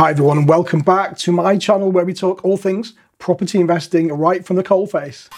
Hi everyone and welcome back to my channel where we talk all things property investing right from the coalface.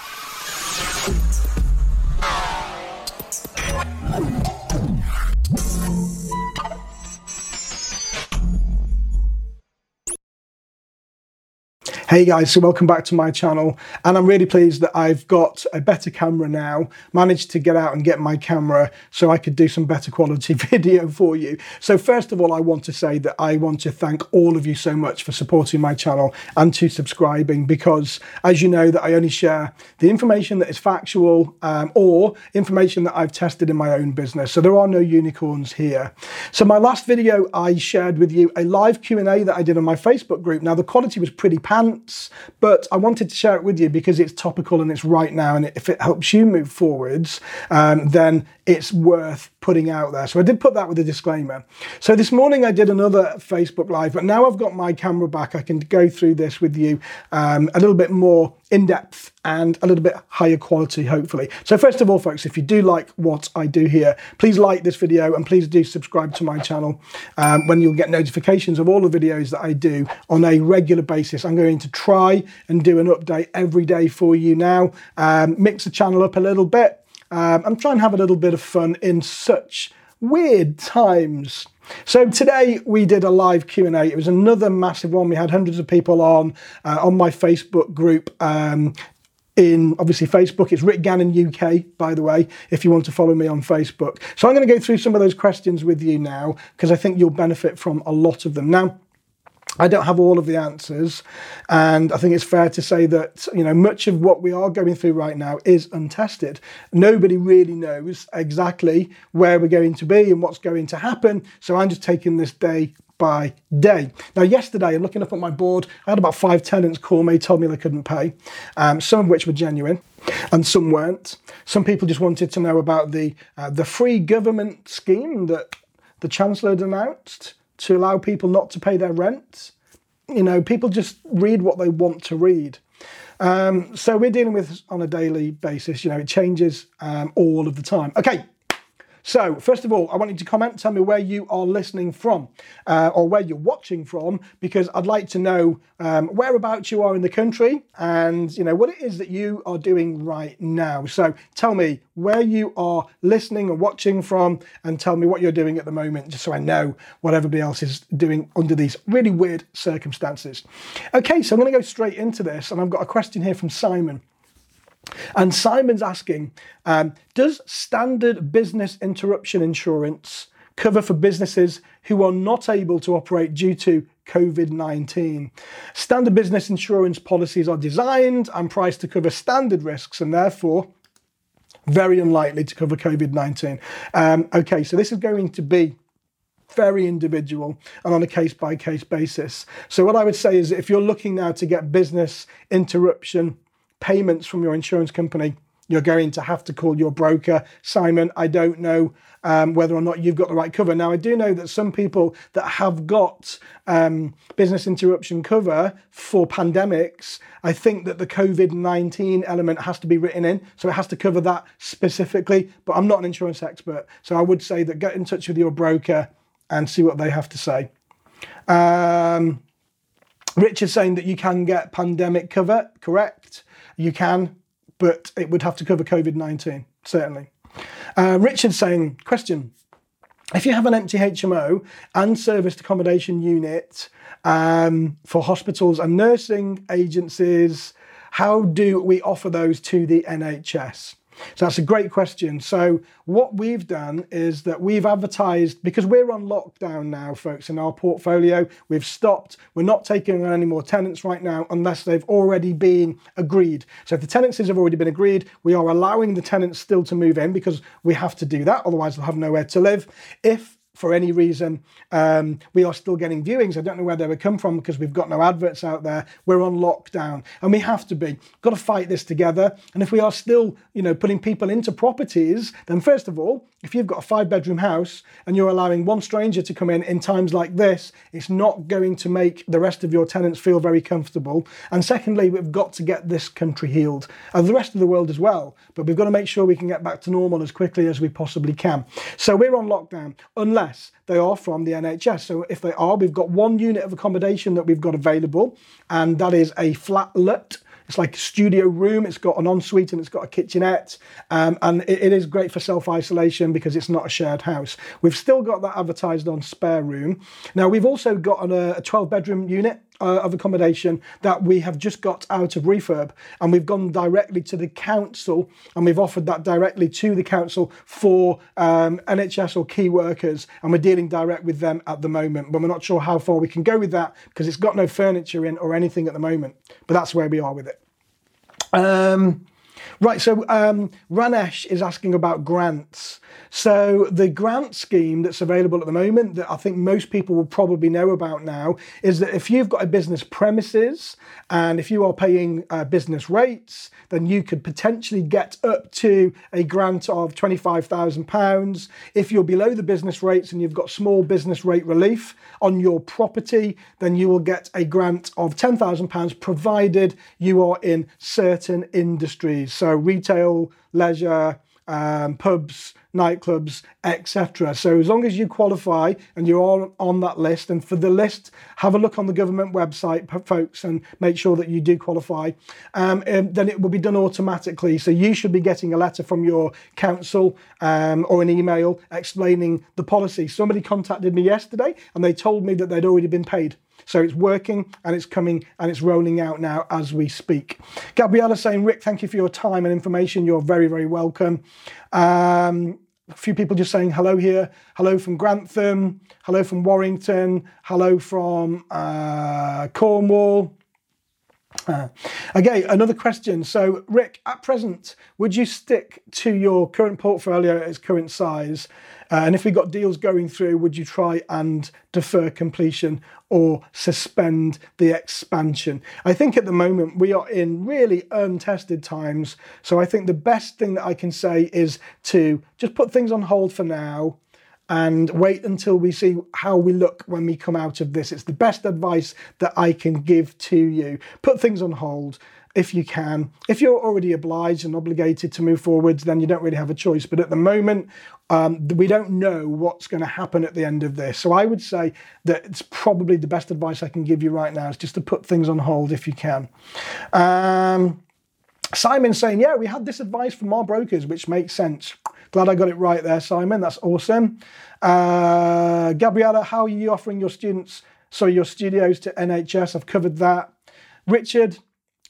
Hey guys, so welcome back to my channel and I'm really pleased that I've got a better camera now, managed to get out and get my camera so I could do some better quality video for you. So first of all, I want to say that I want to thank all of you so much for supporting my channel and to subscribing because as you know that I only share the information that is factual um, or information that I've tested in my own business. So there are no unicorns here. So my last video, I shared with you a live Q&A that I did on my Facebook group. Now the quality was pretty pants but I wanted to share it with you because it's topical and it's right now. And if it helps you move forwards, um, then it's worth putting out there. So I did put that with a disclaimer. So this morning I did another Facebook Live, but now I've got my camera back, I can go through this with you um, a little bit more in depth and a little bit higher quality, hopefully. So first of all, folks, if you do like what I do here, please like this video and please do subscribe to my channel um, when you'll get notifications of all the videos that I do on a regular basis. I'm going to try and do an update every day for you now, um, mix the channel up a little bit, um, and try and have a little bit of fun in such weird times. So today we did a live Q&A. It was another massive one. We had hundreds of people on uh, on my Facebook group. Um, in obviously Facebook, it's Rick Gannon UK, by the way, if you want to follow me on Facebook. So I'm going to go through some of those questions with you now because I think you'll benefit from a lot of them. Now, I don't have all of the answers, and I think it's fair to say that you know much of what we are going through right now is untested. Nobody really knows exactly where we're going to be and what's going to happen. So I'm just taking this day by day. Now, yesterday, I'm looking up at my board, I had about five tenants call me, told me they couldn't pay, um, some of which were genuine, and some weren't. Some people just wanted to know about the uh, the free government scheme that the chancellor had announced to allow people not to pay their rent. You know, people just read what they want to read. Um, so we're dealing with on a daily basis. You know, it changes um, all of the time. Okay, so, first of all, I want you to comment, tell me where you are listening from uh, or where you're watching from, because I'd like to know um, whereabouts you are in the country and, you know, what it is that you are doing right now. So, tell me where you are listening or watching from and tell me what you're doing at the moment, just so I know what everybody else is doing under these really weird circumstances. Okay, so I'm going to go straight into this, and I've got a question here from Simon. And Simon's asking um, Does standard business interruption insurance cover for businesses who are not able to operate due to COVID 19? Standard business insurance policies are designed and priced to cover standard risks and therefore very unlikely to cover COVID 19. Um, okay, so this is going to be very individual and on a case by case basis. So, what I would say is if you're looking now to get business interruption payments from your insurance company, you're going to have to call your broker. Simon, I don't know um, whether or not you've got the right cover. Now, I do know that some people that have got um, business interruption cover for pandemics, I think that the COVID 19 element has to be written in. So it has to cover that specifically. But I'm not an insurance expert. So I would say that get in touch with your broker and see what they have to say. Um, Rich is saying that you can get pandemic cover, correct? You can, but it would have to cover COVID 19, certainly. Uh, Richard's saying, question if you have an empty HMO and serviced accommodation unit um, for hospitals and nursing agencies, how do we offer those to the NHS? So that's a great question. So what we've done is that we've advertised because we're on lockdown now, folks, in our portfolio. We've stopped. We're not taking on any more tenants right now unless they've already been agreed. So if the tenancies have already been agreed, we are allowing the tenants still to move in because we have to do that. Otherwise, they'll have nowhere to live. If for any reason, um, we are still getting viewings. I don't know where they would come from because we've got no adverts out there. We're on lockdown and we have to be. Got to fight this together. And if we are still, you know, putting people into properties, then first of all, if you've got a five bedroom house and you're allowing one stranger to come in in times like this, it's not going to make the rest of your tenants feel very comfortable. And secondly, we've got to get this country healed and the rest of the world as well. But we've got to make sure we can get back to normal as quickly as we possibly can. So we're on lockdown unless unless they are from the NHS. So if they are, we've got one unit of accommodation that we've got available, and that is a flatlet. It's like a studio room. It's got an ensuite and it's got a kitchenette, um, and it, it is great for self isolation because it's not a shared house. We've still got that advertised on spare room. Now we've also got an, a 12 bedroom unit uh, of accommodation that we have just got out of refurb and we've gone directly to the council and we've offered that directly to the council for um, NHS or key workers and we're dealing direct with them at the moment but we're not sure how far we can go with that because it's got no furniture in or anything at the moment but that's where we are with it. Um, Right, so um, Ranesh is asking about grants. So the grant scheme that's available at the moment that I think most people will probably know about now is that if you've got a business premises and if you are paying uh, business rates, then you could potentially get up to a grant of £25,000. If you're below the business rates and you've got small business rate relief on your property, then you will get a grant of £10,000 provided you are in certain industries. So retail, leisure, um, pubs, nightclubs, etc. So as long as you qualify and you're on, on that list, and for the list, have a look on the government website, folks, and make sure that you do qualify, um, then it will be done automatically. So you should be getting a letter from your council um, or an email explaining the policy. Somebody contacted me yesterday and they told me that they'd already been paid. So it's working and it's coming and it's rolling out now as we speak. Gabriella saying, Rick, thank you for your time and information. You're very, very welcome. Um, a few people just saying hello here. Hello from Grantham. Hello from Warrington. Hello from uh, Cornwall. Uh, okay, another question. So, Rick, at present, would you stick to your current portfolio at its current size? Uh, and if we got deals going through, would you try and defer completion or suspend the expansion? I think at the moment we are in really untested times. So I think the best thing that I can say is to just put things on hold for now and wait until we see how we look when we come out of this. It's the best advice that I can give to you. Put things on hold if you can. If you're already obliged and obligated to move forwards, then you don't really have a choice. But at the moment, um, we don't know what's going to happen at the end of this. So I would say that it's probably the best advice I can give you right now is just to put things on hold if you can. Um, Simon saying, yeah, we had this advice from our brokers, which makes sense. Glad I got it right there, Simon. That's awesome. Uh, Gabriella, how are you offering your students, so your studios to NHS? I've covered that. Richard,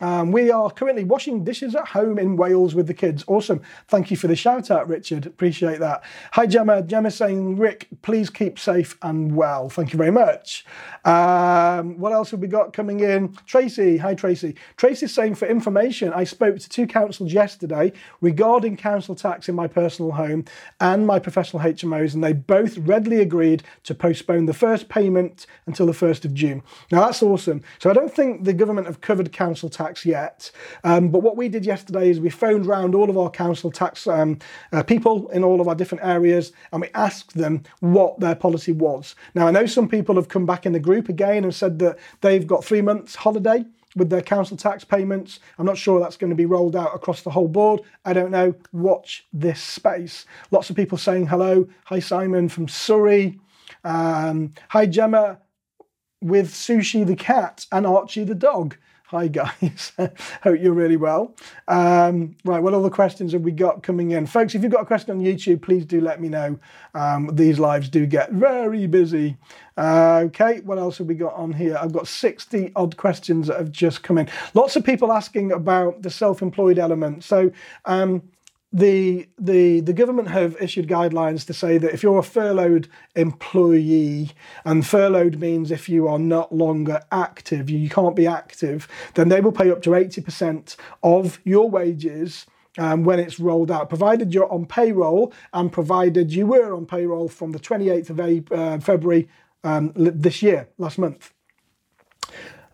um, we are currently washing dishes at home in Wales with the kids. Awesome. Thank you for the shout out, Richard. Appreciate that. Hi, Gemma. Gemma saying, Rick, please keep safe and well. Thank you very much. Um, what else have we got coming in? Tracy. Hi, Tracy. Tracy's saying, for information, I spoke to two councils yesterday regarding council tax in my personal home and my professional HMOs, and they both readily agreed to postpone the first payment until the 1st of June. Now, that's awesome. So I don't think the government have covered council tax tax yet. Um, but what we did yesterday is we phoned round all of our council tax um, uh, people in all of our different areas and we asked them what their policy was. Now, I know some people have come back in the group again and said that they've got three months holiday with their council tax payments. I'm not sure that's going to be rolled out across the whole board. I don't know. Watch this space. Lots of people saying hello. Hi, Simon from Surrey. Um, hi, Gemma with Sushi the cat and Archie the dog. Hi guys, hope you're really well. Um, right, what other questions have we got coming in? Folks, if you've got a question on YouTube, please do let me know. Um, these lives do get very busy. Uh, okay, what else have we got on here? I've got 60 odd questions that have just come in. Lots of people asking about the self-employed element. So um, the the the government have issued guidelines to say that if you're a furloughed employee and furloughed means if you are not longer active you can't be active then they will pay up to 80% of your wages um, when it's rolled out provided you're on payroll and provided you were on payroll from the 28th of April, uh, February um, this year last month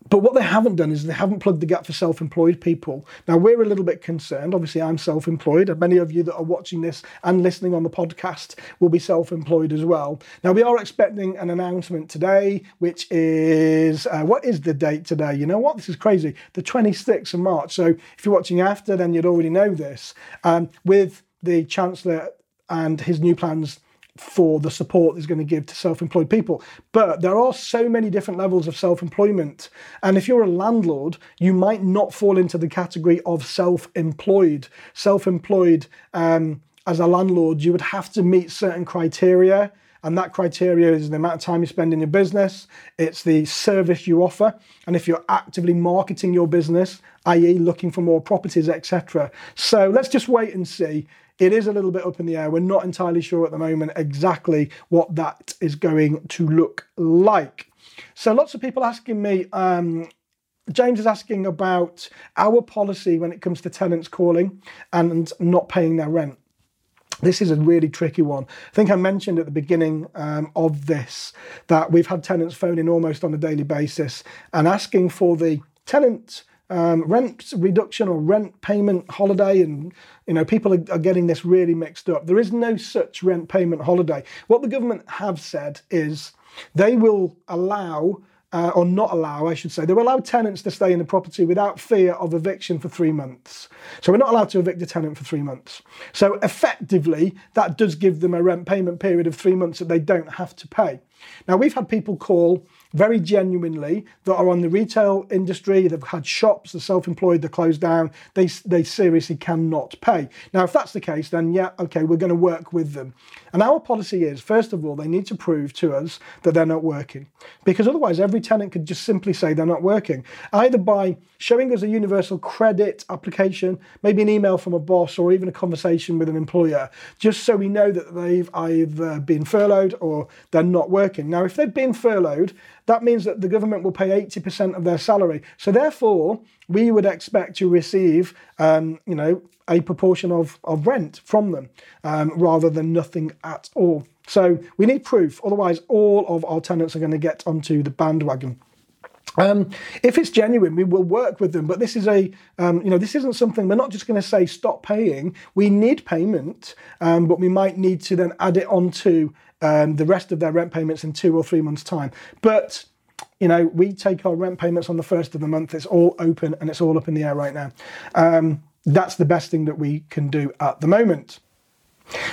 but what they haven't done is they haven't plugged the gap for self employed people. Now, we're a little bit concerned. Obviously, I'm self employed. Many of you that are watching this and listening on the podcast will be self employed as well. Now, we are expecting an announcement today, which is uh, what is the date today? You know what? This is crazy. The 26th of March. So, if you're watching after, then you'd already know this. Um, with the Chancellor and his new plans for the support it's going to give to self-employed people. But there are so many different levels of self-employment, and if you're a landlord, you might not fall into the category of self-employed. Self-employed um, as a landlord, you would have to meet certain criteria. And that criteria is the amount of time you spend in your business, it's the service you offer, and if you're actively marketing your business, i.e., looking for more properties, etc. So let's just wait and see. It is a little bit up in the air. We're not entirely sure at the moment exactly what that is going to look like. So lots of people asking me, um, James is asking about our policy when it comes to tenants calling and not paying their rent. This is a really tricky one. I think I mentioned at the beginning um, of this that we've had tenants phoning almost on a daily basis and asking for the tenant um, rent reduction or rent payment holiday, and you know people are, are, getting this really mixed up. There is no such rent payment holiday. What the government have said is they will allow uh, or not allow, I should say, they will allow tenants to stay in the property without fear of eviction for three months. So we're not allowed to evict a tenant for three months. So effectively, that does give them a rent payment period of three months that they don't have to pay. Now, we've had people call very genuinely that are on the retail industry, they've had shops, they're self-employed, they're closed down, they, they seriously cannot pay. Now, if that's the case, then yeah, okay, we're going to work with them. And our policy is, first of all, they need to prove to us that they're not working. Because otherwise, every tenant could just simply say they're not working, either by showing us a universal credit application, maybe an email from a boss, or even a conversation with an employer, just so we know that they've either been furloughed or they're not working. Now, if they've been furloughed, that means that the government will pay 80% of their salary. So therefore, we would expect to receive, um, you know, a proportion of, of rent from them um, rather than nothing at all. So we need proof, otherwise all of our tenants are going to get onto the bandwagon. Um, if it's genuine, we will work with them. But this is a, um, you know, this isn't something we're not just going to say stop paying. We need payment, um, but we might need to then add it onto um, the rest of their rent payments in two or three months' time. But you know, we take our rent payments on the first of the month. It's all open and it's all up in the air right now. Um, that's the best thing that we can do at the moment.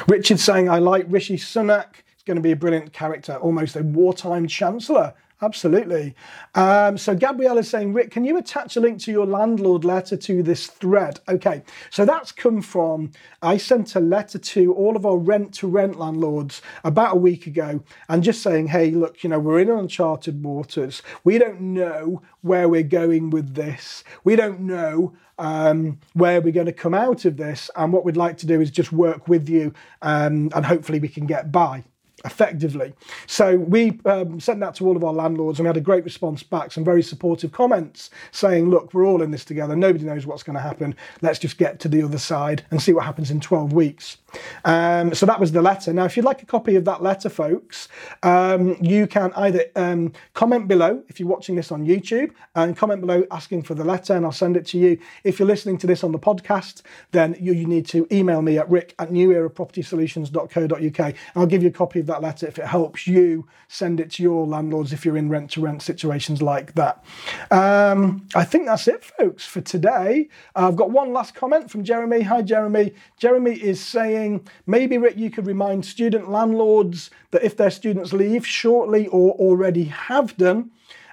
Richard saying, I like Rishi Sunak. He's going to be a brilliant character, almost a wartime chancellor. Absolutely. Um, so Gabrielle is saying, Rick, can you attach a link to your landlord letter to this thread? Okay, so that's come from, I sent a letter to all of our rent to rent landlords about a week ago and just saying, hey, look, you know, we're in uncharted waters. We don't know where we're going with this. We don't know um, where we're going to come out of this. And what we'd like to do is just work with you um, and hopefully we can get by effectively. So we um, sent that to all of our landlords and we had a great response back, some very supportive comments saying, look, we're all in this together. Nobody knows what's going to happen. Let's just get to the other side and see what happens in 12 weeks. Um, so that was the letter. Now, if you'd like a copy of that letter, folks, um, you can either um, comment below if you're watching this on YouTube and comment below asking for the letter and I'll send it to you. If you're listening to this on the podcast, then you, you need to email me at rick at newerapropertysolutions.co.uk and I'll give you a copy of that letter if it helps you send it to your landlords if you're in rent to rent situations like that. Um, I think that's it, folks, for today. I've got one last comment from Jeremy. Hi, Jeremy. Jeremy is saying maybe, Rick, you could remind student landlords that if their students leave shortly or already have done,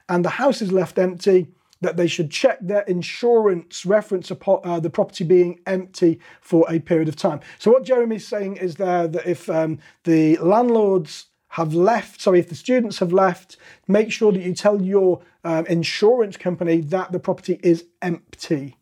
and the house is left empty, that they should check their insurance reference upon uh, the property being empty for a period of time. So what Jeremy's saying is there that if um, the landlords have left, sorry, if the students have left, make sure that you tell your um, insurance company that the property is empty.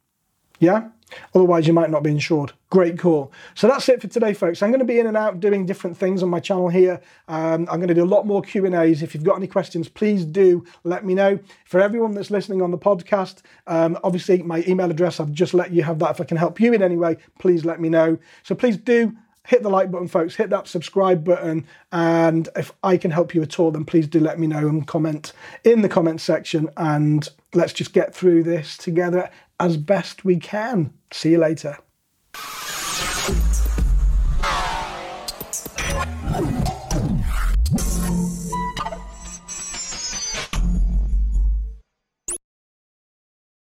Yeah? Otherwise, you might not be insured. Great call. So that's it for today, folks. I'm going to be in and out doing different things on my channel here. Um, I'm going to do a lot more Q&As. If you've got any questions, please do let me know. For everyone that's listening on the podcast, um, obviously my email address, I've just let you have that. If I can help you in any way, please let me know. So please do hit the like button, folks. Hit that subscribe button. And if I can help you at all, then please do let me know and comment in the comment section. And let's just get through this together as best we can. See you later.